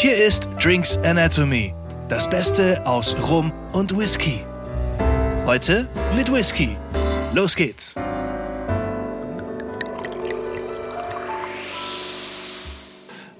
Hier ist Drinks Anatomy, das Beste aus Rum und Whisky. Heute mit Whisky. Los geht's!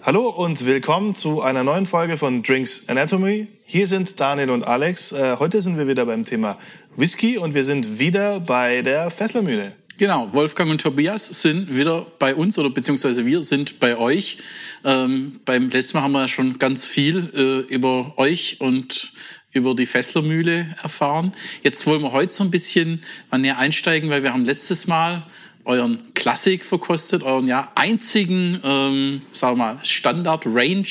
Hallo und willkommen zu einer neuen Folge von Drinks Anatomy. Hier sind Daniel und Alex. Äh, heute sind wir wieder beim Thema Whisky und wir sind wieder bei der Fesslermühle. Genau, Wolfgang und Tobias sind wieder bei uns oder beziehungsweise wir sind bei euch. Ähm, beim letzten Mal haben wir ja schon ganz viel äh, über euch und über die Fesslermühle erfahren. Jetzt wollen wir heute so ein bisschen mal näher einsteigen, weil wir haben letztes Mal euren Klassik verkostet, euren ja einzigen, ähm, sagen wir mal, Standard-Range,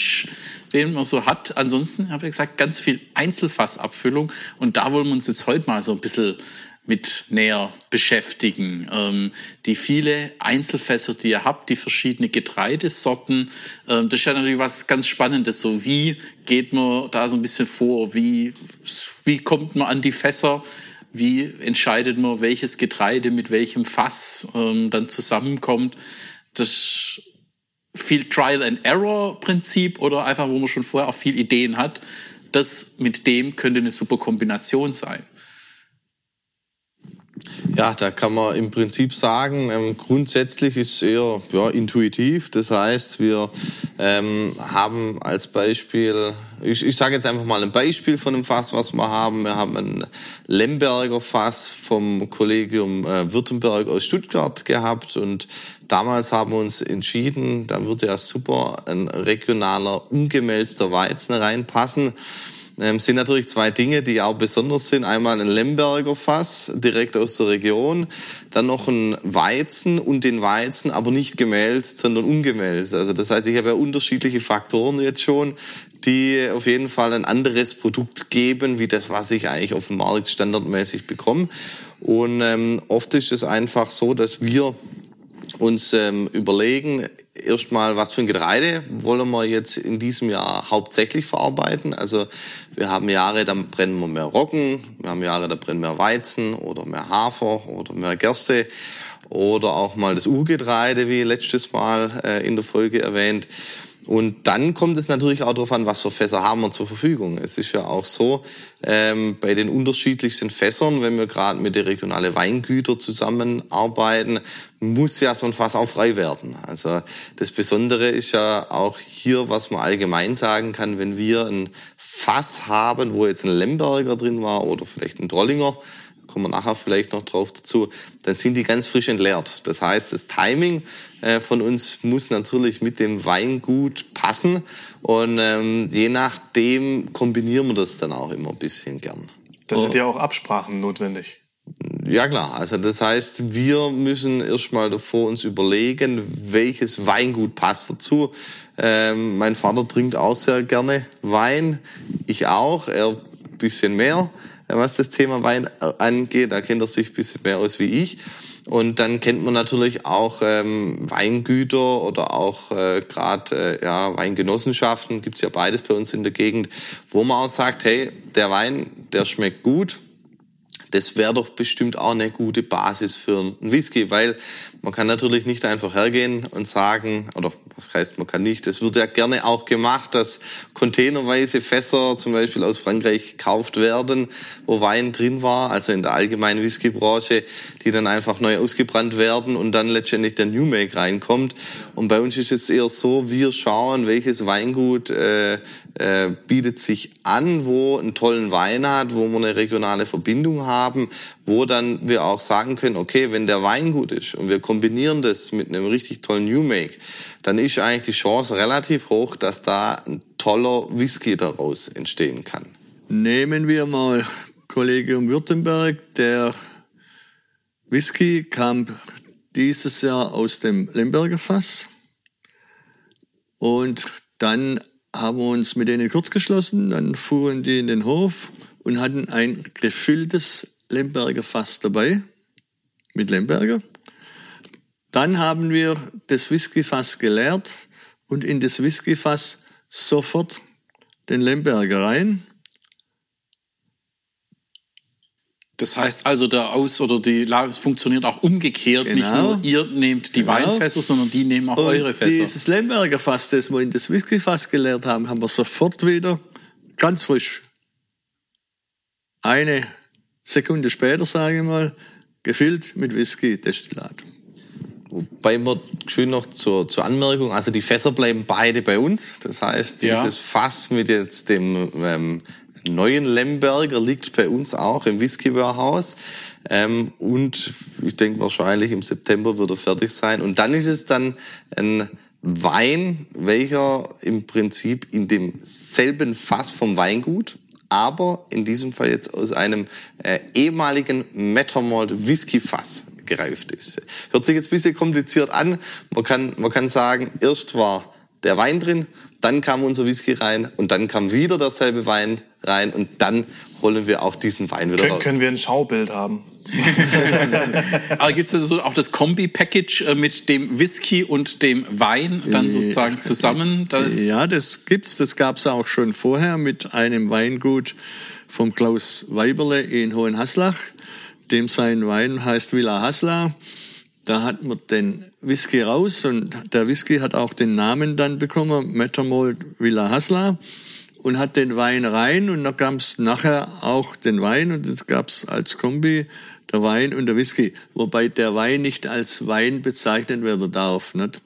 den man so hat. Ansonsten habe ich gesagt, ganz viel Einzelfassabfüllung und da wollen wir uns jetzt heute mal so ein bisschen mit näher beschäftigen. Ähm, die viele Einzelfässer, die ihr habt, die verschiedene Getreidesorten, ähm, das ist ja natürlich was ganz Spannendes. So, wie geht man da so ein bisschen vor? Wie, wie kommt man an die Fässer? Wie entscheidet man, welches Getreide mit welchem Fass ähm, dann zusammenkommt? Das viel Trial and Error Prinzip oder einfach, wo man schon vorher auch viel Ideen hat. Das mit dem könnte eine super Kombination sein. Ja, da kann man im Prinzip sagen, ähm, grundsätzlich ist es eher ja, intuitiv. Das heißt, wir ähm, haben als Beispiel, ich, ich sage jetzt einfach mal ein Beispiel von einem Fass, was wir haben. Wir haben ein Lemberger Fass vom Kollegium äh, Württemberg aus Stuttgart gehabt und damals haben wir uns entschieden, da würde ja super ein regionaler, ungemälzter Weizen reinpassen ähm, sind natürlich zwei Dinge, die auch besonders sind. Einmal ein Lemberger Fass, direkt aus der Region. Dann noch ein Weizen und den Weizen aber nicht gemälzt, sondern ungemälzt. Also das heißt, ich habe ja unterschiedliche Faktoren jetzt schon, die auf jeden Fall ein anderes Produkt geben, wie das, was ich eigentlich auf dem Markt standardmäßig bekomme. Und ähm, oft ist es einfach so, dass wir uns ähm, überlegen, erstmal, was für ein Getreide wollen wir jetzt in diesem Jahr hauptsächlich verarbeiten. Also wir haben Jahre, da brennen wir mehr Roggen, wir haben Jahre, da brennen mehr Weizen oder mehr Hafer oder mehr Gerste oder auch mal das Urgetreide, wie letztes Mal äh, in der Folge erwähnt. Und dann kommt es natürlich auch darauf an, was für Fässer haben wir zur Verfügung. Es ist ja auch so, ähm, bei den unterschiedlichsten Fässern, wenn wir gerade mit den regionalen Weingütern zusammenarbeiten, muss ja so ein Fass auch frei werden. Also das Besondere ist ja auch hier, was man allgemein sagen kann, wenn wir ein Fass haben, wo jetzt ein Lemberger drin war oder vielleicht ein Drollinger, kommen wir nachher vielleicht noch drauf dazu, dann sind die ganz frisch entleert. Das heißt, das Timing äh, von uns muss natürlich mit dem Weingut passen und ähm, je nachdem kombinieren wir das dann auch immer ein bisschen gern. Da sind ja auch Absprachen notwendig. Ja klar, also das heißt, wir müssen erstmal davor uns überlegen, welches Weingut passt dazu. Ähm, mein Vater trinkt auch sehr gerne Wein, ich auch, er ein bisschen mehr, was das Thema Wein angeht, da kennt er sich ein bisschen mehr aus wie ich. Und dann kennt man natürlich auch ähm, Weingüter oder auch äh, gerade äh, ja, Weingenossenschaften, gibt's ja beides bei uns in der Gegend, wo man auch sagt, hey, der Wein, der schmeckt gut, das wäre doch bestimmt auch eine gute Basis für einen Whisky, weil man kann natürlich nicht einfach hergehen und sagen, oder was heißt, man kann nicht, es wird ja gerne auch gemacht, dass containerweise Fässer zum Beispiel aus Frankreich gekauft werden, wo Wein drin war, also in der allgemeinen Whiskybranche, die dann einfach neu ausgebrannt werden und dann letztendlich der New Make reinkommt. Und bei uns ist es eher so, wir schauen, welches Weingut äh, äh, bietet sich an, wo einen tollen Wein hat, wo wir eine regionale Verbindung haben, wo dann wir auch sagen können, okay, wenn der Wein gut ist und wir kombinieren das mit einem richtig tollen New Make, dann ist eigentlich die Chance relativ hoch, dass da ein toller Whisky daraus entstehen kann. Nehmen wir mal Kollegium Württemberg. Der Whisky kam dieses Jahr aus dem Lemberger Fass. Und dann haben wir uns mit denen kurz geschlossen. Dann fuhren die in den Hof und hatten ein gefülltes Lemberger Fass dabei. Mit Lemberger. Dann haben wir das Whiskyfass geleert und in das Whiskyfass sofort den Lemberger rein. Das heißt also, der Aus- oder die Lage funktioniert auch umgekehrt. Nicht Genau. nur ihr nehmt die Genau. Weinfässer, sondern die nehmen auch Und eure Fässer. dieses Lemberger Fass, das wir in das Whiskyfass geleert haben, haben wir sofort wieder ganz frisch. Eine Sekunde später, sage ich mal, gefüllt mit Whisky-Destillat. Wobei wir schön noch zur, zur Anmerkung, also die Fässer bleiben beide bei uns. Das heißt, Ja. dieses Fass mit jetzt dem ähm, neuen Lemberger liegt bei uns auch im Whisky Warehouse. Ähm, und ich denke wahrscheinlich im September wird er fertig sein. Und dann ist es dann ein Wein, welcher im Prinzip in demselben Fass vom Weingut, aber in diesem Fall jetzt aus einem äh, ehemaligen Mettermalt Whisky Fass gereift ist. Hört sich jetzt ein bisschen kompliziert an. Man kann, man kann sagen, erst war der Wein drin, dann kam unser Whisky rein und dann kam wieder derselbe Wein rein und dann holen wir auch diesen Wein wieder Können, raus. können wir ein Schaubild haben? Aber gibt es so auch das Kombi-Package äh, mit dem Whisky und dem Wein dann sozusagen zusammen? Das Ja, das gibt's. Das gab's auch schon vorher mit einem Weingut vom Klaus Weiberle in Hohenhaslach. Dem sein Wein heißt Villa Hasla. Da hat man den Whisky raus und der Whisky hat auch den Namen dann bekommen, Metamol Villa Hasla und hat den Wein rein und dann gab's nachher auch den Wein und das gab's als Kombi der Wein und der Whisky, wobei der Wein nicht als Wein bezeichnet werden darf. Nicht?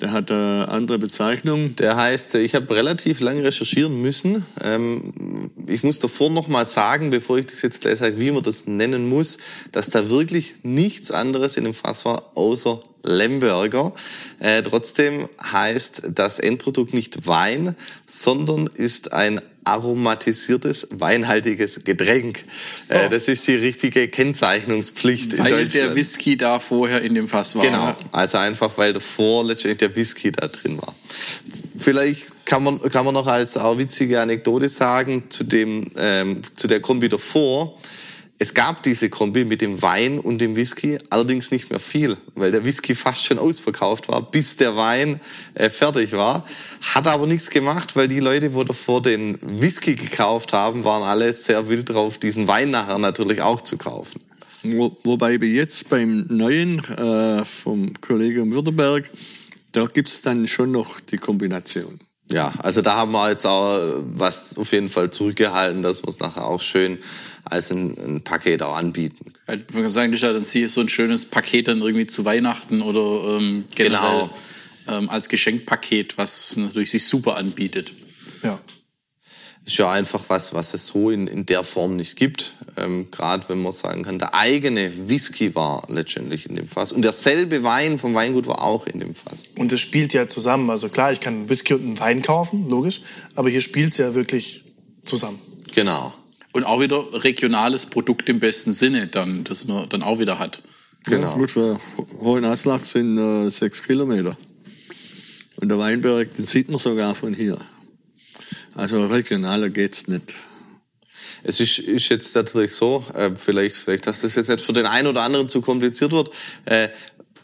Der hat eine andere Bezeichnung. Der heißt, ich habe relativ lange recherchieren müssen. Ähm, ich muss davor noch mal sagen, bevor ich das jetzt gleich sage, wie man das nennen muss, dass da wirklich nichts anderes in dem Fass war, außer Lemberger. Äh, trotzdem heißt das Endprodukt nicht Wein, sondern ist ein aromatisiertes, weinhaltiges Getränk. Äh, das ist die richtige Kennzeichnungspflicht in weil Deutschland. der Whisky da vorher in dem Fass war. Genau, also einfach, weil davor letztendlich der Whisky da drin war. Vielleicht kann man, kann man noch als auch witzige Anekdote sagen zu, dem, ähm, zu der Kombi davor. Es gab diese Kombi mit dem Wein und dem Whisky, allerdings nicht mehr viel, weil der Whisky fast schon ausverkauft war, bis der Wein äh, fertig war. Hat aber nichts gemacht, weil die Leute, wo davor den Whisky gekauft haben, waren alle sehr wild drauf, diesen Wein nachher natürlich auch zu kaufen. Wo, wobei wir jetzt beim neuen äh, vom Kollegen Württemberg, da gibt's dann schon noch die Kombination. Ja, also da haben wir jetzt auch was auf jeden Fall zurückgehalten, dass wir es nachher auch schön als ein, ein Paket auch anbieten. Man kann sagen, das ist ja dann so ein schönes Paket dann irgendwie zu Weihnachten oder ähm, generell Genau. ähm, als Geschenkpaket, was natürlich sich super anbietet. Ja. Ist ja einfach was, was es so in, in der Form nicht gibt. Ähm, Gerade wenn man sagen kann, der eigene Whisky war letztendlich in dem Fass. Und derselbe Wein vom Weingut war auch in dem Fass. Und es spielt ja zusammen. Also klar, ich kann einen Whisky und einen Wein kaufen, logisch. Aber hier spielt es ja wirklich zusammen. Genau. Und auch wieder regionales Produkt im besten Sinne, dann, das man dann auch wieder hat. Genau. Ja, gut, für Hohenaslach sind äh, sechs Kilometer. Und der Weinberg, den sieht man sogar von hier. Also regionaler geht's nicht. Es ist, ist jetzt natürlich so, äh, vielleicht, vielleicht, dass das jetzt nicht für den einen oder anderen zu kompliziert wird, äh,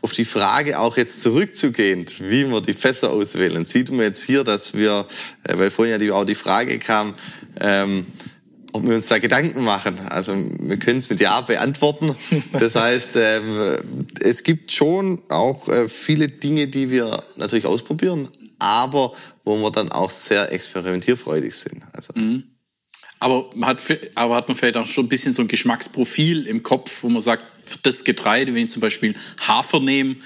auf die Frage auch jetzt zurückzugehen, wie wir die Fässer auswählen, sieht man jetzt hier, dass wir, äh, weil vorhin ja die, auch die Frage kam, ähm, ob wir uns da Gedanken machen. Also wir können es mit Ja beantworten. Das heißt, ähm, es gibt schon auch äh, viele Dinge, die wir natürlich ausprobieren, aber wo wir dann auch sehr experimentierfreudig sind. Also, Aber man hat, aber hat man vielleicht auch schon ein bisschen so ein Geschmacksprofil im Kopf, wo man sagt, das Getreide, wenn ich zum Beispiel Hafer nehme,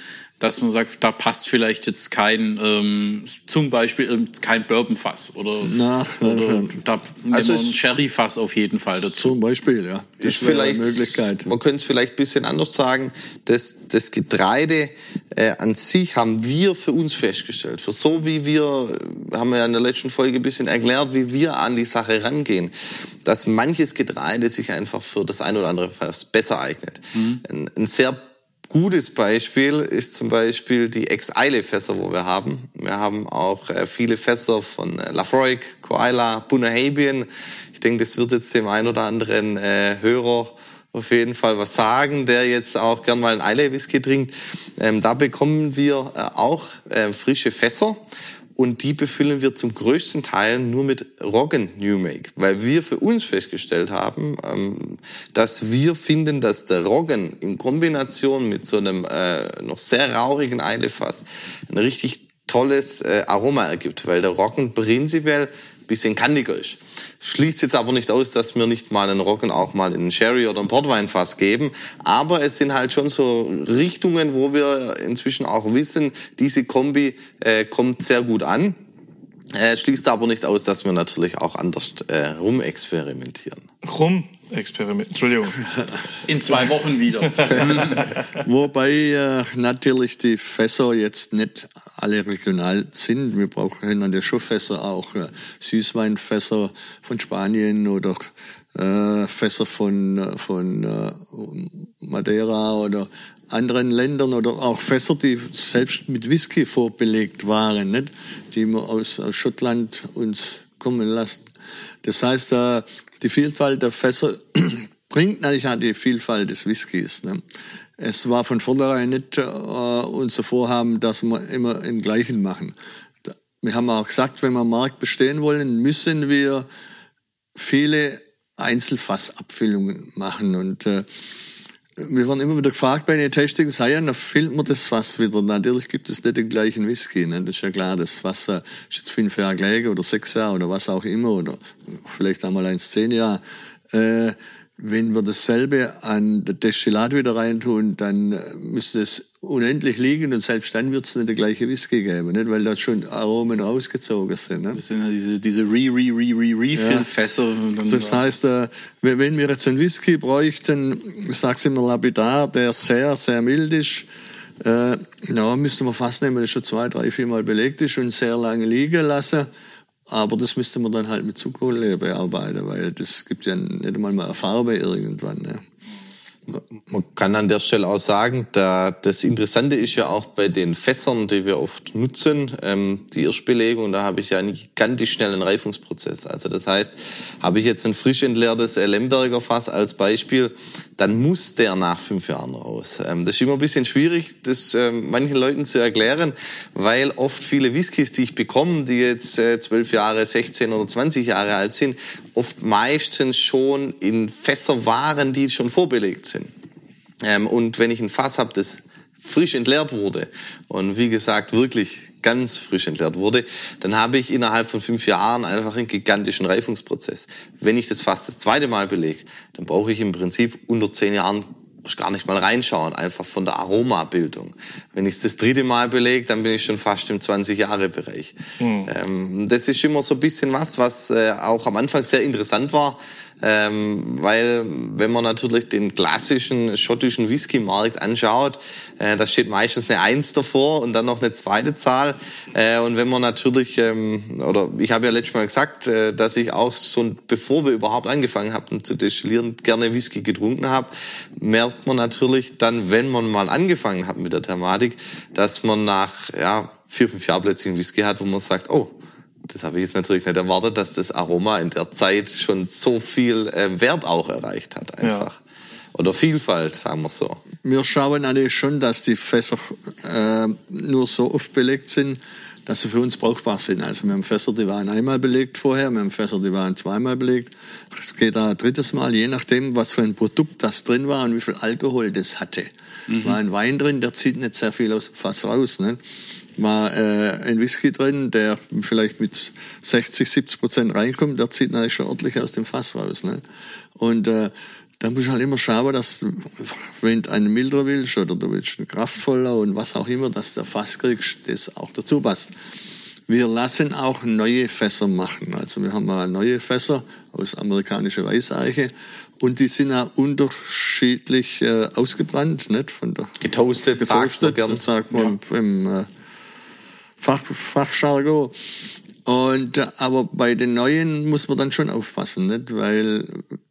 dass man sagt, da passt vielleicht jetzt kein, ähm, zum Beispiel ähm, kein Bourbonfass oder, Na, oder da Also ein Sherryfass auf jeden Fall dazu. Zum Beispiel, ja. Das ist wäre vielleicht eine Möglichkeit. Man könnte es vielleicht ein bisschen anders sagen. Das, das Getreide äh, an sich haben wir für uns festgestellt. Für so wie wir, äh, haben wir ja in der letzten Folge ein bisschen erklärt, wie wir an die Sache rangehen. Dass manches Getreide sich einfach für das ein oder andere Fass besser eignet. Ein, ein sehr gutes Beispiel ist zum Beispiel die Ex-Eile-Fässer, wo wir haben. Wir haben auch äh, viele Fässer von äh, Lafroig, Koala, Bunahabien. Ich denke, das wird jetzt dem ein oder anderen äh, Hörer auf jeden Fall was sagen, der jetzt auch gern mal einen Eile-Whisky trinkt. Ähm, da bekommen wir äh, auch äh, frische Fässer. Und die befüllen wir zum größten Teil nur mit Roggen New Make, weil wir für uns festgestellt haben, ähm, dass wir finden, dass der Roggen in Kombination mit so einem äh, noch sehr rauchigen Eilefass ein richtig tolles äh, Aroma ergibt, weil der Roggen prinzipiell bisschen kandiger ist. Schließt jetzt aber nicht aus, dass wir nicht mal einen Roggen auch mal in Sherry oder einen Portweinfass geben. Aber es sind halt schon so Richtungen, wo wir inzwischen auch wissen, diese Kombi äh, kommt sehr gut an. Äh, schließt aber nicht aus, dass wir natürlich auch anders äh, rumexperimentieren. Rum Experiment. Entschuldigung. In zwei Wochen wieder. Wobei äh, natürlich die Fässer jetzt nicht alle regional sind. Wir brauchen dann ja schon Fässer auch. Äh, Süßweinfässer von Spanien oder äh, Fässer von, äh, von äh, Madeira oder anderen Ländern oder auch Fässer, die selbst mit Whisky vorbelegt waren, nicht? die wir aus, aus Schottland uns kommen lassen. Das heißt, äh, die Vielfalt der Fässer bringt natürlich auch die Vielfalt des Whiskys. Ne? Es war von vornherein nicht äh, unser Vorhaben, dass wir immer den gleichen machen. Wir haben auch gesagt, wenn wir am Markt bestehen wollen, müssen wir viele Einzelfassabfüllungen machen. Und äh, wir werden immer wieder gefragt bei den Tastings, ja, dann füllt man das Fass wieder. Natürlich gibt es nicht den gleichen Whisky, ne? das ist ja klar. Das Wasser ist jetzt fünf Jahre gleich oder sechs Jahre oder was auch immer oder vielleicht einmal eins zehn Jahre. Äh, wenn wir dasselbe an der Destillat wieder reintun, dann äh, müsste es unendlich liegen und selbst dann wird es nicht der gleiche Whisky geben, nicht? weil da schon Aromen rausgezogen sind. Ne? Das sind ja diese, diese Re, Re, Re, Re, Refill-Fässer. Ja. Das heißt, äh, wenn wir jetzt einen Whisky bräuchten, ich sag's immer lapidar, der sehr, sehr mild ist, äh, ja, müsste man fast nehmen, der schon zwei, drei, viermal belegt ist und sehr lange liegen lassen. Aber das müsste man dann halt mit Zuckerkohle bearbeiten, weil das gibt ja nicht einmal mal eine Farbe irgendwann. Ne? Man kann an der Stelle auch sagen, da das Interessante ist ja auch bei den Fässern, die wir oft nutzen, ähm, die Erstbelegung, da habe ich ja einen gigantisch schnellen Reifungsprozess. Also das heißt, habe ich jetzt ein frisch entleertes Lemberger Fass als Beispiel, dann muss der nach fünf Jahren raus. Ähm, das ist immer ein bisschen schwierig, das ähm, manchen Leuten zu erklären, weil oft viele Whiskys, die ich bekomme, die jetzt äh, zwölf Jahre, 16 oder 20 Jahre alt sind, oft meistens schon in Fässer waren, die schon vorbelegt sind. Ähm, und wenn ich ein Fass habe, das frisch entleert wurde und wie gesagt wirklich ganz frisch entleert wurde, dann habe ich innerhalb von fünf Jahren einfach einen gigantischen Reifungsprozess. Wenn ich das Fass das zweite Mal belege, dann brauche ich im Prinzip unter zehn Jahren gar nicht mal reinschauen, einfach von der Aromabildung. Wenn ich es das dritte Mal belege, dann bin ich schon fast im 20-Jahre-Bereich. Mhm. Ähm, das ist immer so ein bisschen was, was äh, auch am Anfang sehr interessant war, ähm, weil wenn man natürlich den klassischen schottischen Whisky-Markt anschaut, äh, da steht meistens eine Eins davor und dann noch eine zweite Zahl. Äh, und wenn man natürlich, ähm, oder ich habe ja letztes Mal gesagt, äh, dass ich auch so, bevor wir überhaupt angefangen haben zu destillieren, gerne Whisky getrunken habe, merkt man natürlich dann, wenn man mal angefangen hat mit der Thematik, dass man nach ja, vier, fünf Jahren plötzlich einen Whisky hat, wo man sagt, oh, das habe ich jetzt natürlich nicht erwartet, dass das Aroma in der Zeit schon so viel äh, Wert auch erreicht hat einfach. Ja. Oder Vielfalt, sagen wir so. Wir schauen natürlich schon, dass die Fässer äh, nur so oft belegt sind, dass sie für uns brauchbar sind. Also wir haben Fässer, die waren einmal belegt vorher, wir haben Fässer, die waren zweimal belegt. Es geht da ein drittes Mal, je nachdem, was für ein Produkt das drin war und wie viel Alkohol das hatte. Mhm. War ein Wein drin, der zieht nicht sehr viel aus dem Fass raus. Ne? War äh, ein Whisky drin, der vielleicht mit 60, 70 Prozent reinkommt, der zieht natürlich schon ordentlich aus dem Fass raus. Ne? Und äh, da muss ich halt immer schauen, dass wenn du einen milder willst oder du willst einen kraftvoller und was auch immer, dass der Fass kriegst, das auch dazu passt. Wir lassen auch neue Fässer machen. Also wir haben mal neue Fässer aus amerikanischer Weißeiche und die sind auch unterschiedlich äh, ausgebrannt, nicht? Von der getoastet, getoastet sagt man, sagt man ja. im, äh, Fach, Fachjargon. Und, äh, aber bei den neuen muss man dann schon aufpassen, nicht? weil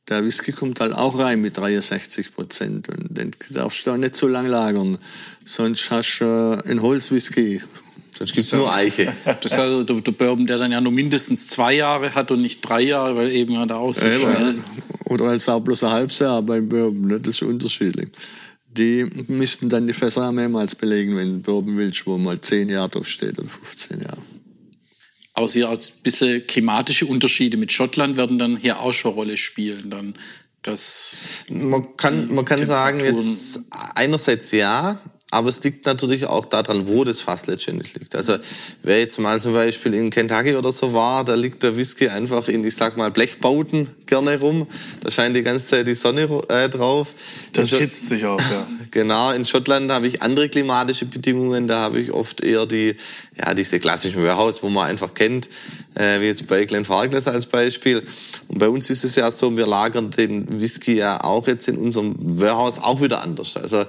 der Whisky kommt halt auch rein mit 63 Prozent und den darfst du auch nicht so lang lagern. Sonst hast du äh, einen Holzwhisky. Sonst gibt's nur Eiche. Das ist also der, der Bourbon, der dann ja nur mindestens zwei Jahre hat und nicht drei Jahre, weil eben ja da auch so schnell... Oder als auch bloß ein halbes Jahr beim Bourbon, ne? das ist unterschiedlich die müssten dann die Fässer mehrmals belegen, wenn du willst, wo mal 10 Jahre drauf steht oder 15 Jahre. Aber sie ein bisschen klimatische Unterschiede mit Schottland werden dann hier auch schon Rolle spielen. Dann das man kann, man kann sagen, jetzt einerseits ja, aber es liegt natürlich auch daran, wo das Fass letztendlich liegt. Also wer jetzt mal zum Beispiel in Kentucky oder so war, da liegt der Whisky einfach in, ich sag mal, Blechbauten gerne rum. Da scheint die ganze Zeit die Sonne äh, drauf. Das hitzt sich auch, ja. genau, in Schottland habe ich andere klimatische Bedingungen. Da habe ich oft eher die, ja, diese klassischen Warehouse, wo man einfach kennt, äh, wie jetzt bei Glenfarclas als Beispiel. Und bei uns ist es ja so, wir lagern den Whisky ja auch jetzt in unserem Warehouse auch wieder anders. Also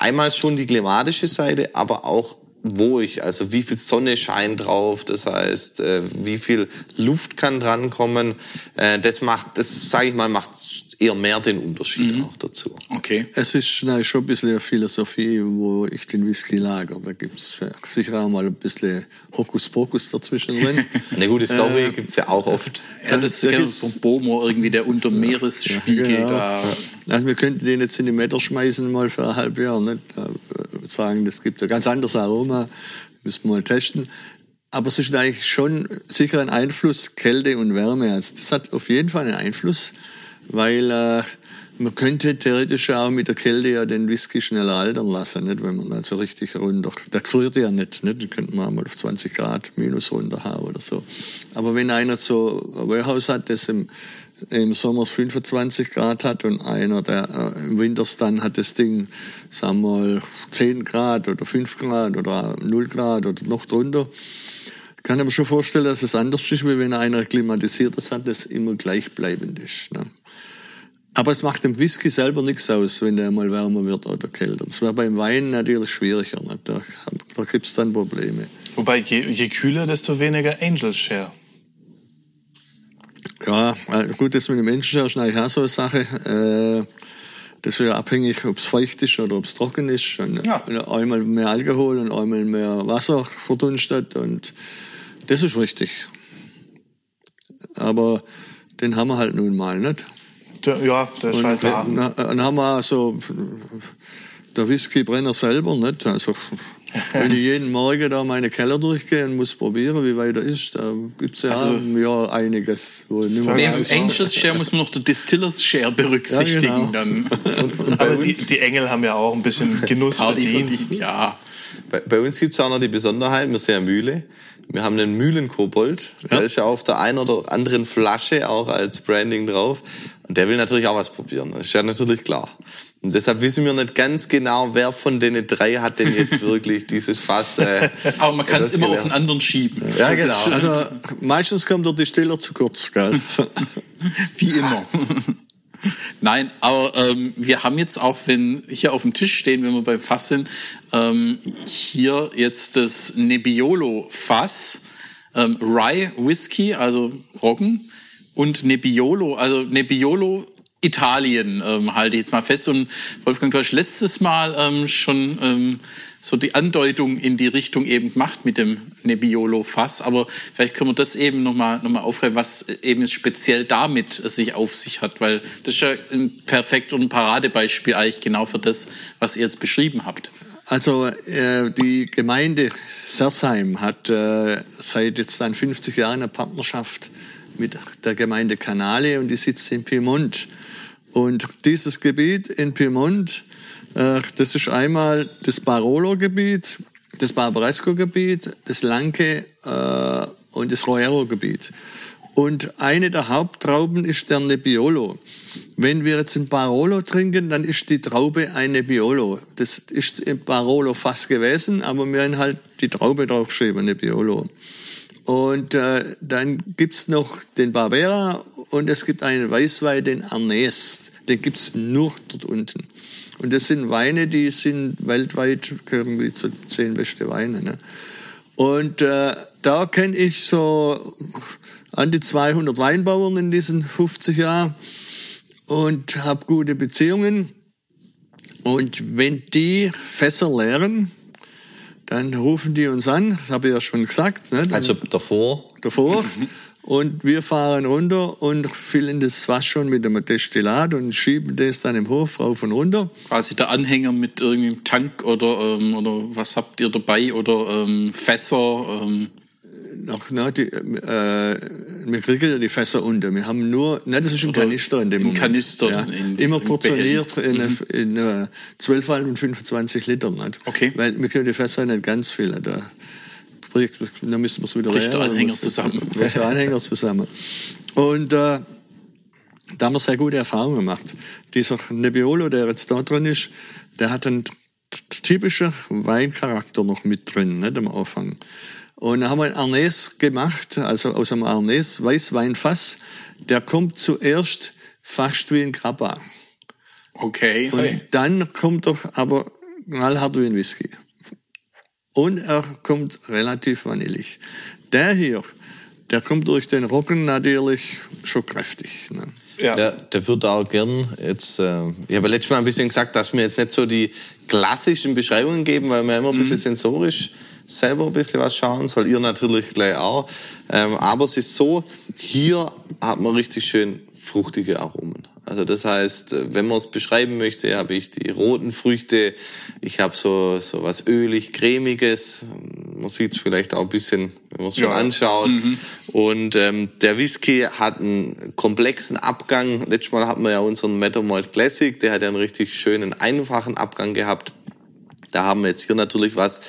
einmal schon die klimatische Seite, aber auch wo ich, also wie viel Sonne scheint drauf, das heißt, äh, wie viel Luft kann drankommen, äh, das macht, das sage ich mal, macht eher mehr den Unterschied mhm. auch dazu. Okay. Es ist na, schon ein bisschen eine Philosophie, wo ich den Whisky lager. Da gibt's äh, sicher auch mal ein bisschen Hokuspokus dazwischen drin. Eine gute Story äh, gibt's ja auch oft. Ja, das ist ja vom Bomo irgendwie der Untermeeresspiegel ja, genau. da. Also wir könnten den jetzt in die Meter schmeißen mal für ein halbes Jahr. Nicht? Sagen, das gibt ein ganz anderes Aroma. Müssen wir mal testen. Aber es ist eigentlich schon sicher ein Einfluss, Kälte und Wärme. Also das hat auf jeden Fall einen Einfluss weil äh, man könnte theoretisch auch mit der Kälte ja den Whisky schneller altern lassen, nicht? wenn man also richtig runter, der friert ja nicht, nicht? den könnte man mal auf 20 Grad minus runter haben oder so. Aber wenn einer so ein Warehouse hat, das im, im Sommer 25 Grad hat und einer, der äh, im Winter dann hat das Ding, sagen wir mal, 10 Grad oder 5 Grad oder 0 Grad oder noch drunter, kann ich mir schon vorstellen, dass es anders ist, wie wenn einer klimatisiertes hat, das immer gleichbleibend ist. Ne? Aber es macht dem Whisky selber nichts aus, wenn der mal wärmer wird oder kälter. Das wäre beim Wein natürlich schwieriger. Ne? Da, da gibt es dann Probleme. Wobei, je, je kühler, desto weniger Angels Share. Ja, äh, gut, das mit dem Angels Share ist eigentlich auch so eine Sache. Äh, das ist ja abhängig, ob es feucht ist oder ob es trocken ist. Und ja. Einmal mehr Alkohol und einmal mehr Wasser verdunstet. Und das ist richtig. Aber den haben wir halt nun mal nicht. Der, ja, der ist halt da. Dann haben wir so der Whiskybrenner selber, nicht? Also, wenn ich jeden Morgen da meine Keller durchgehe und muss probieren, wie weit er ist, da gibt es ja, also, ja einiges. Neben Angels Share muss man noch den Distillers Share berücksichtigen. Ja, genau. dann. Und, und Aber die, die, Engel haben ja auch ein bisschen Genuss verdient. verdient. Ja. Bei, bei uns gibt es auch noch die Besonderheit, wir sind ja Mühle. Wir haben einen Mühlenkobold, der ja. ist ja auf der einen oder anderen Flasche auch als Branding drauf. Und der will natürlich auch was probieren. Das ist ja natürlich klar. Und deshalb wissen wir nicht ganz genau, wer von den drei hat denn jetzt wirklich dieses Fass. Äh, Aber man kann es immer gelernt. auf den anderen schieben. Ja, genau. Also meistens kommt der Distiller zu kurz, gell? Wie immer. Nein, aber ähm, wir haben jetzt auch, wenn hier auf dem Tisch stehen, wenn wir beim Fass sind, ähm, hier jetzt das Nebbiolo Fass, ähm, Rye Whisky, also Roggen und Nebbiolo, also Nebbiolo Italien ähm, halte ich jetzt mal fest. Und Wolfgang, du hast letztes Mal ähm, schon ähm, so die Andeutung in die Richtung eben gemacht mit dem Nebbiolo-Fass. Aber vielleicht können wir das eben nochmal noch mal aufgreifen, was eben speziell damit sich auf sich hat. Weil das ist ja ein perfekt und ein Paradebeispiel eigentlich genau für das, was ihr jetzt beschrieben habt. Also äh, die Gemeinde Sersheim hat äh, seit jetzt dann 50 Jahren eine Partnerschaft mit der Gemeinde Canale und die sitzt in Piemont. Und dieses Gebiet in Piemont, äh, das ist einmal das Barolo-Gebiet, das Barbaresco-Gebiet, das Lanke äh, und das Roero-Gebiet. Und eine der Haupttrauben ist der Nebbiolo. Wenn wir jetzt ein Barolo trinken, dann ist die Traube ein Nebbiolo. Das ist im Barolo fast gewesen, aber wir haben halt die Traube draufgeschrieben, Nebbiolo. Und äh, dann gibt's noch den Barbera und es gibt einen Weißwein, den Arnés. Den gibt's nur dort unten. Und das sind Weine, die sind weltweit irgendwie zu den zehn besten Weine. Ne? Und äh, da kenne ich so an die 200 Weinbauern in diesen 50 Jahren und habe gute Beziehungen. Und wenn die Fässer leeren, dann rufen die uns an, das habe ich ja schon gesagt. Ne? Dann, also davor? Davor. Und wir fahren runter und füllen das Fass schon mit dem Destillat und schieben das dann im Hof rauf und runter. Quasi der Anhänger mit irgendeinem Tank oder, ähm, oder was habt ihr dabei oder ähm, Fässer? Ähm. noch, ne, die, äh, wir kriegen ja die Fässer unter. Wir haben nur, ne, das ist ein Oder Kanister in dem Moment. Kanister Ja, in- immer im portioniert in, mhm. in äh, 12 und 25 Liter. Nicht? Okay. Weil wir können die Fässer nicht ganz viel. Da, da müssen wir es wieder Bricht der Anhänger zusammen. Bricht der Anhänger zusammen. Und äh, da haben wir sehr gute Erfahrungen gemacht. Dieser Nebbiolo, der jetzt da drin ist, der hat einen typischen Weincharakter noch mit drin, nicht am Anfang. Und dann haben wir ein Arnés gemacht, also aus einem Arnés Weißweinfass. Der kommt zuerst fast wie ein Grappa. Okay. Und dann kommt er aber knallhart wie ein Whisky. Und er kommt relativ vanillig. Der hier, der kommt durch den Roggen natürlich schon kräftig. Ne? Ja. Der, der wird auch gern jetzt, äh, ich habe letztes Mal ein bisschen gesagt, dass wir jetzt nicht so die klassischen Beschreibungen geben, weil wir immer ein bisschen sensorisch selber ein bisschen was schauen, soll ihr natürlich gleich auch. Ähm, aber es ist so, hier hat man richtig schön fruchtige Aromen. Also das heißt, wenn man es beschreiben möchte, habe ich die roten Früchte, ich habe so, so was ölig-cremiges, man sieht es vielleicht auch ein bisschen, wenn man es schon Ja. anschaut. Und ähm, der Whisky hat einen komplexen Abgang. Letztes Mal hatten wir ja unseren Metamalt Classic, der hat ja einen richtig schönen, einfachen Abgang gehabt. Da haben wir jetzt hier natürlich was.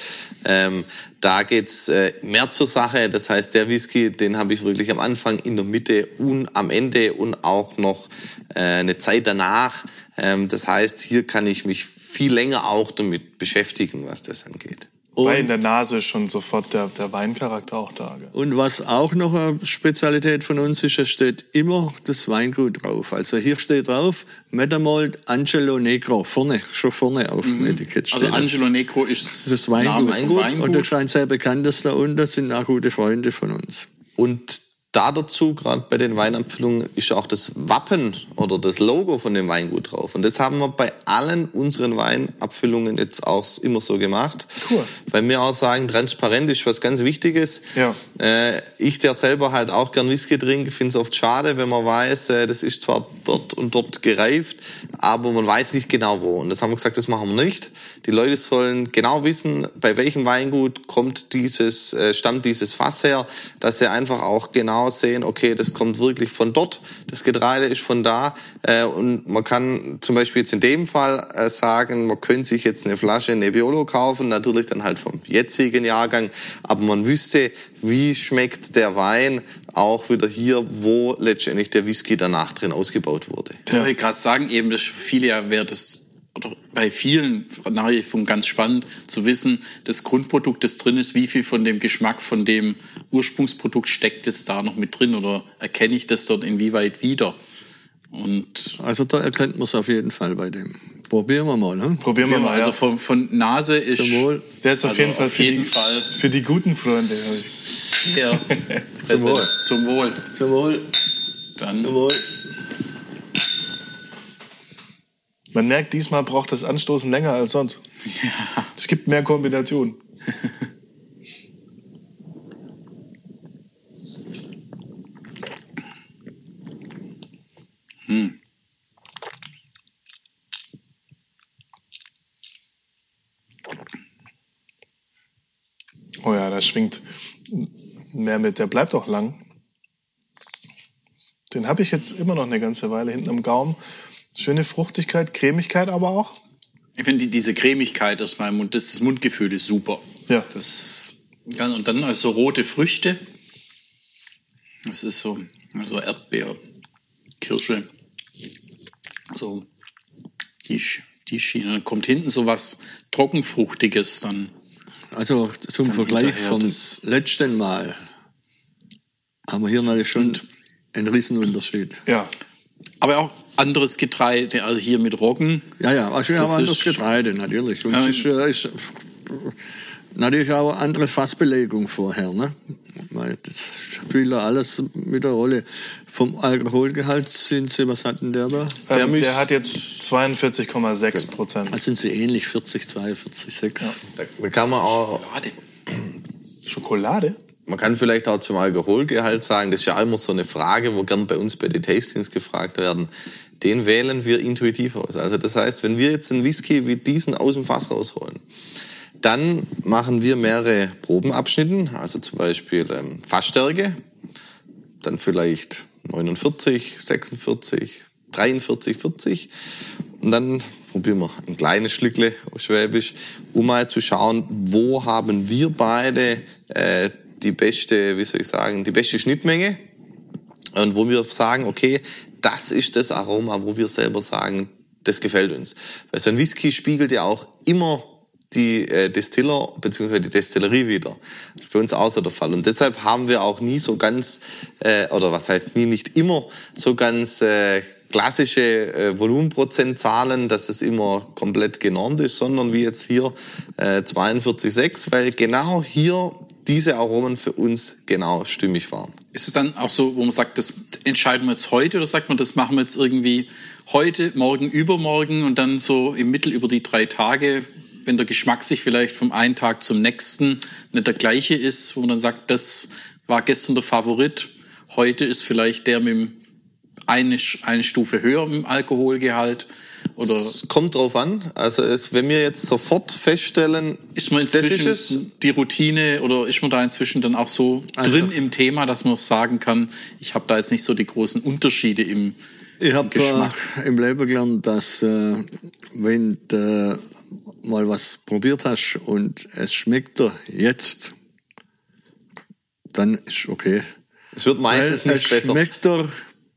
Ähm, da geht's äh, mehr zur Sache. Das heißt, der Whisky, den habe ich wirklich am Anfang, in der Mitte und am Ende und auch noch äh, eine Zeit danach. Ähm, das heißt, hier kann ich mich viel länger auch damit beschäftigen, was das angeht. Weil in der Nase ist schon sofort der, der Weincharakter auch da. Gell? Und was auch noch eine Spezialität von uns ist, es steht immer das Weingut drauf. Also hier steht drauf, Metamalt Angelo Negro, vorne, schon vorne auf dem Etikett steht Also. Angelo Negro ist das Weingut. Name vom Weingut. Und das scheint sehr bekannt, dass da unten sind auch gute Freunde von uns. Und da dazu, gerade bei den Weinabfüllungen, ist auch das Wappen oder das Logo von dem Weingut drauf. Und das haben wir bei allen unseren Weinabfüllungen jetzt auch immer so gemacht. Cool. Weil wir auch sagen, transparent ist was ganz Wichtiges. Ja. Äh, ich, der selber halt auch gern Whisky trinke, finde es oft schade, wenn man weiß, äh, das ist zwar dort und dort gereift, aber man weiß nicht genau wo. Und das haben wir gesagt, das machen wir nicht. Die Leute sollen genau wissen, bei welchem Weingut kommt dieses, äh, stammt dieses Fass her, dass sie einfach auch genau sehen, okay, das kommt wirklich von dort, das Getreide ist von da. Äh, und man kann zum Beispiel jetzt in dem Fall äh, sagen, man könnte sich jetzt eine Flasche Nebbiolo kaufen, natürlich dann halt vom jetzigen Jahrgang, aber man wüsste, wie schmeckt der Wein auch wieder hier, wo letztendlich der Whisky danach drin ausgebaut wurde. Da wollte ich gerade sagen, eben, das viele ja das oder bei vielen Nachrichten ganz spannend zu wissen, das Grundprodukt, das drin ist, wie viel von dem Geschmack von dem Ursprungsprodukt steckt es da noch mit drin oder erkenne ich das dort inwieweit wieder? Und Also da erkennt man es auf jeden Fall bei dem. Probieren wir mal. Ne? Probieren wir mal. also ja. von, von Nase ist Zum Wohl. Der ist auf also jeden Fall auf für, jeden die, Fall für die guten Freunde. sehr Zum Wohl. präsent. Zum Wohl. Zum Wohl. Dann Zum Wohl. Man merkt, diesmal braucht das Anstoßen länger als sonst. Es gibt mehr Kombinationen. Oh ja, da schwingt mehr mit. Der bleibt auch lang. Den habe ich jetzt immer noch eine ganze Weile hinten im Gaumen. Schöne Fruchtigkeit, Cremigkeit aber auch. Ich finde die, diese Cremigkeit aus meinem Mund, das, das Mundgefühl ist super. Ja. Das, ja, und dann also rote Früchte. Das ist so, also Erdbeer, Kirsche. So, die, die Schiene. Dann kommt hinten so was Trockenfruchtiges dann. Also zum Dann Vergleich vom letzten Mal haben wir hier natürlich schon einen Riesenunterschied. Ja, Aber auch anderes Getreide, also hier mit Roggen. Ja, ja, also wir haben anderes ist- Getreide, natürlich. Und Ja, es ist, äh, ist natürlich auch andere Fassbelegung vorher. Ne? Das spielt ja alles mit der Rolle. Vom Alkoholgehalt sind sie, was hatten der da? ähm, der hat jetzt 42,6 Prozent. Also sind sie ähnlich, 40, 42, 6. Da, da kann man auch Schokolade? Man kann vielleicht auch zum Alkoholgehalt sagen, das ist ja immer so eine Frage, wo gern bei uns bei den Tastings gefragt werden. Den wählen wir intuitiv aus. Also das heißt, wenn wir jetzt einen Whisky wie diesen aus dem Fass rausholen, Dann machen wir mehrere Probenabschnitten, also zum Beispiel ähm, Fassstärke, dann vielleicht 49, 46, 43, 40 und dann probieren wir ein kleines Schlückle auf Schwäbisch, um mal zu schauen, wo haben wir beide äh, die beste, wie soll ich sagen, die beste Schnittmenge und wo wir sagen, okay, das ist das Aroma, wo wir selber sagen, das gefällt uns. Weil so ein Whisky spiegelt ja auch immer die äh, Destiller bzw. die Destillerie wieder. Das ist bei uns so der Fall. Und deshalb haben wir auch nie so ganz, äh, oder was heißt nie, nicht immer so ganz äh, klassische äh, Volumenprozentzahlen, dass es immer komplett genormt ist, sondern wie jetzt hier äh, 42,6, weil genau hier diese Aromen für uns genau stimmig waren. Ist es dann auch so, wo man sagt, das entscheiden wir jetzt heute oder sagt man, das machen wir jetzt irgendwie heute, morgen, übermorgen und dann so im Mittel über die drei Tage, wenn der Geschmack sich vielleicht vom einen Tag zum nächsten nicht der gleiche ist, wo man dann sagt, das war gestern der Favorit, heute ist vielleicht der mit dem eine, eine Stufe höher im Alkoholgehalt oder Es kommt drauf an. Also es, wenn wir jetzt sofort feststellen, ist man das ist inzwischen es, die Routine oder ist man da inzwischen dann auch so Also- drin im Thema, dass man sagen kann, ich habe da jetzt nicht so die großen Unterschiede im Ich habe Geschmack. im Leben gelernt, dass äh, wenn du mal was probiert hast und es schmeckt dir jetzt, dann ist okay. es wird meistens Weil nicht es besser. schmeckt dir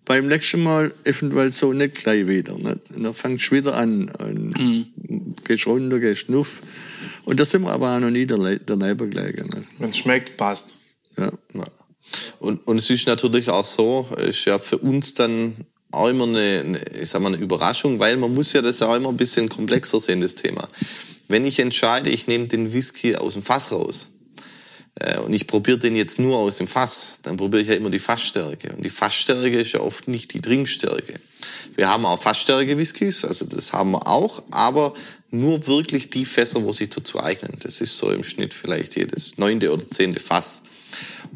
beim nächsten Mal eventuell so nicht gleich wieder. Nicht? Und dann fängst du wieder an. Und Mhm. Gehst runter, gehst nuff. Und da sind wir aber auch noch nie daneben gelegen. Nicht? Wenn es schmeckt, passt. Ja. Ja. Und, und es ist natürlich auch so, ist ja für uns dann auch immer eine, eine, ich sag mal, eine Überraschung, weil man muss ja das auch immer ein bisschen komplexer sehen, das Thema. Wenn ich entscheide, ich nehme den Whisky aus dem Fass raus und ich probiere den jetzt nur aus dem Fass, dann probiere ich ja immer die Fassstärke. Und die Fassstärke ist ja oft nicht die Trinkstärke. Wir haben auch Fassstärke-Whiskys, also das haben wir auch, aber nur wirklich die Fässer, wo sich dazu eignen. Das ist so im Schnitt vielleicht jedes neunte oder zehnte Fass.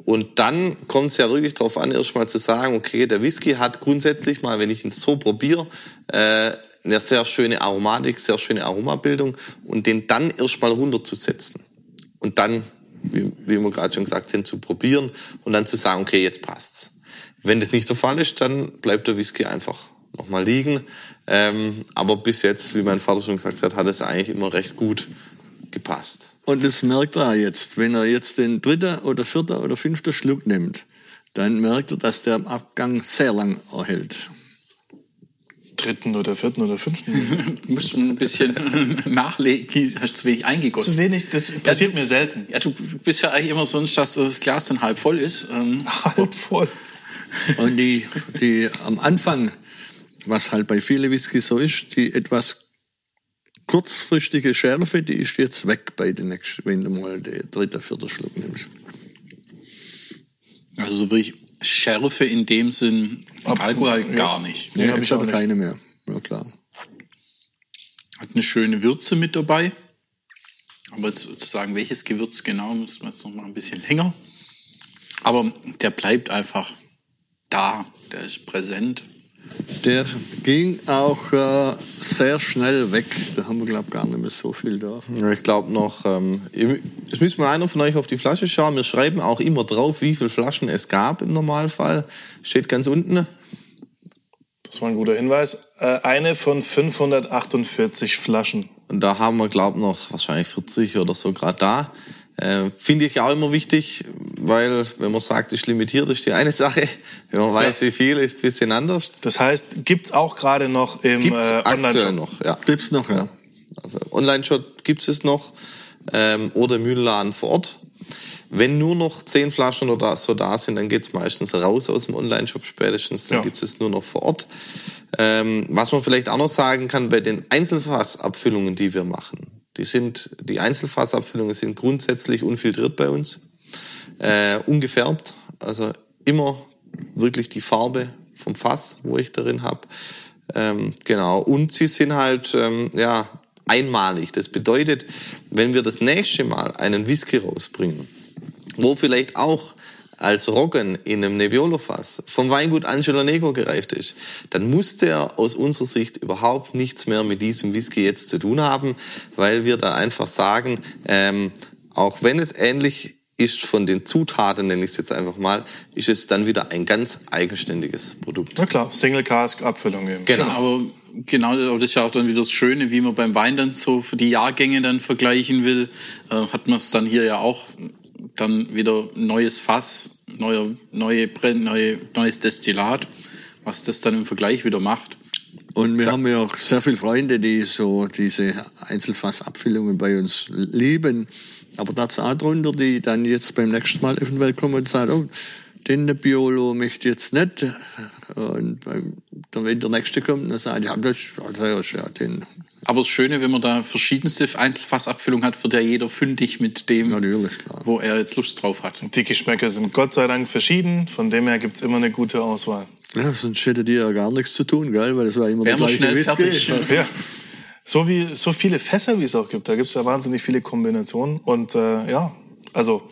Und dann kommt es ja wirklich darauf an, erstmal zu sagen, okay, der Whisky hat grundsätzlich mal, wenn ich ihn so probiere, äh, eine sehr schöne Aromatik, sehr schöne Aromabildung und den dann erstmal runterzusetzen. Und dann, wie, wie wir gerade schon gesagt haben, zu probieren und dann zu sagen, okay, jetzt passt's. Wenn das nicht der Fall ist, dann bleibt der Whisky einfach nochmal liegen. Ähm, aber bis jetzt, wie mein Vater schon gesagt hat, hat es eigentlich immer recht gut gepasst. Und das merkt er jetzt. Wenn er jetzt den dritten oder vierten oder fünften Schluck nimmt, dann merkt er, dass der im Abgang sehr lang erhält. Dritten oder vierten oder fünften. Du musst ein bisschen nachlegen, hast zu wenig eingegossen. Zu wenig, das passiert mir selten. Ja, du bist ja eigentlich immer sonst, dass das Glas dann halb voll ist. Ähm, Halb voll. Und die, die am Anfang, was halt bei vielen Whisky so ist, die etwas kurzfristige Schärfe, die ist jetzt weg bei den nächsten, wenn du mal den dritten, vierten Schluck nimmst. Also so wirklich Schärfe in dem Sinn, Alkohol gar nicht. Nee, hab jetzt ich auch hat er nicht. keine mehr. Ja, klar. Hat eine schöne Würze mit dabei. Aber jetzt zu sagen, welches Gewürz genau, müssen wir jetzt noch mal ein bisschen länger. Aber der bleibt einfach da, der ist präsent. Der ging auch äh, sehr schnell weg. Da haben wir, glaube ich, gar nicht mehr so viel da. Ich glaube noch, ähm, es müsste mal einer von euch auf die Flasche schauen. Wir schreiben auch immer drauf, wie viele Flaschen es gab im Normalfall. Steht ganz unten. Das war ein guter Hinweis. Äh, eine von 548 Flaschen. Und da haben wir, glaube noch wahrscheinlich 40 oder so gerade da. Äh, Finde ich auch immer wichtig, weil wenn man sagt, es ist limitiert, ist die eine Sache. Wenn man weiß, wie viel, ist ein bisschen anders. Das heißt, gibt's auch gerade noch im Gibt's äh, Online-Shop. noch, ja. Gibt's noch, ja. Also Online-Shop gibt es noch ähm, oder im Mühlenladen vor Ort. Wenn nur noch zehn Flaschen oder so da sind, dann geht's meistens raus aus dem Online-Shop spätestens. Dann Ja. gibt es nur noch vor Ort. Ähm, was man vielleicht auch noch sagen kann, bei den Einzelfassabfüllungen, die wir machen, die sind, die Einzelfassabfüllungen sind grundsätzlich unfiltriert bei uns, äh, ungefärbt, also immer wirklich die Farbe vom Fass, wo ich darin habe. Ähm, genau. Und sie sind halt ähm, ja einmalig. Das bedeutet, wenn wir das nächste Mal einen Whisky rausbringen, wo vielleicht auch als Roggen in einem Nebbiolo-Fass vom Weingut Angelo Negro gereift ist, dann muss der aus unserer Sicht überhaupt nichts mehr mit diesem Whisky jetzt zu tun haben, weil wir da einfach sagen, ähm, auch wenn es ähnlich ist von den Zutaten, nenne ich es jetzt einfach mal, ist es dann wieder ein ganz eigenständiges Produkt. Na klar, Single Cask Abfüllung eben. Genau, aber genau, aber das ist ja auch dann wieder das Schöne, wie man beim Wein dann so für die Jahrgänge dann vergleichen will, äh, hat man es dann hier ja auch dann wieder neues Fass, neuer, neue, neue, neues Destillat, was das dann im Vergleich wieder macht. Und wir da haben ja auch sehr viele Freunde, die so diese Einzelfassabfüllungen bei uns lieben. Aber da ist auch drunter, die dann jetzt beim nächsten Mal eventuell kommen und sagen, oh, den Biolo möchte ich jetzt nicht. Und wenn der nächste kommt, dann sagt ja, das ist ja den. Aber das Schöne, wenn man da verschiedenste Einzelfassabfüllungen hat, wird ja jeder fündig mit dem, wo er jetzt Lust drauf hat. Die Geschmäcker sind Gott sei Dank verschieden, von dem her gibt es immer eine gute Auswahl. Ja, sonst hätte die ja gar nichts zu tun, gell? weil das war immer Wären der gleiche schnell fertig. Ja. So wie so viele Fässer, wie es auch gibt. Da gibt es ja wahnsinnig viele Kombinationen. Und äh, ja, also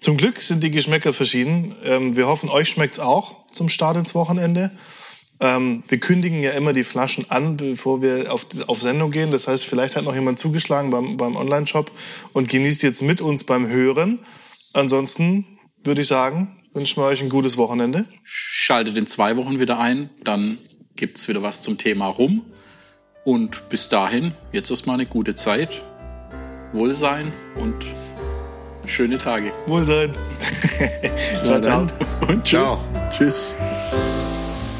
zum Glück sind die Geschmäcker verschieden. Ähm, wir hoffen, euch schmeckt's auch zum Start ins Wochenende. Ähm, wir kündigen ja immer die Flaschen an, bevor wir auf, auf Sendung gehen. Das heißt, vielleicht hat noch jemand zugeschlagen beim, beim Online-Shop und genießt jetzt mit uns beim Hören. Ansonsten würde ich sagen, wünschen wir euch ein gutes Wochenende. Schaltet in zwei Wochen wieder ein, dann gibt's wieder was zum Thema Rum. Und bis dahin, jetzt erstmal eine gute Zeit, Wohlsein und schöne Tage. Wohlsein. ciao, ciao. Und tschüss. Ciao. Tschüss.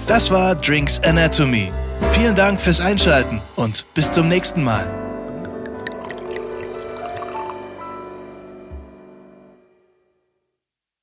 Das war Drinks Anatomy. Vielen Dank fürs Einschalten und bis zum nächsten Mal.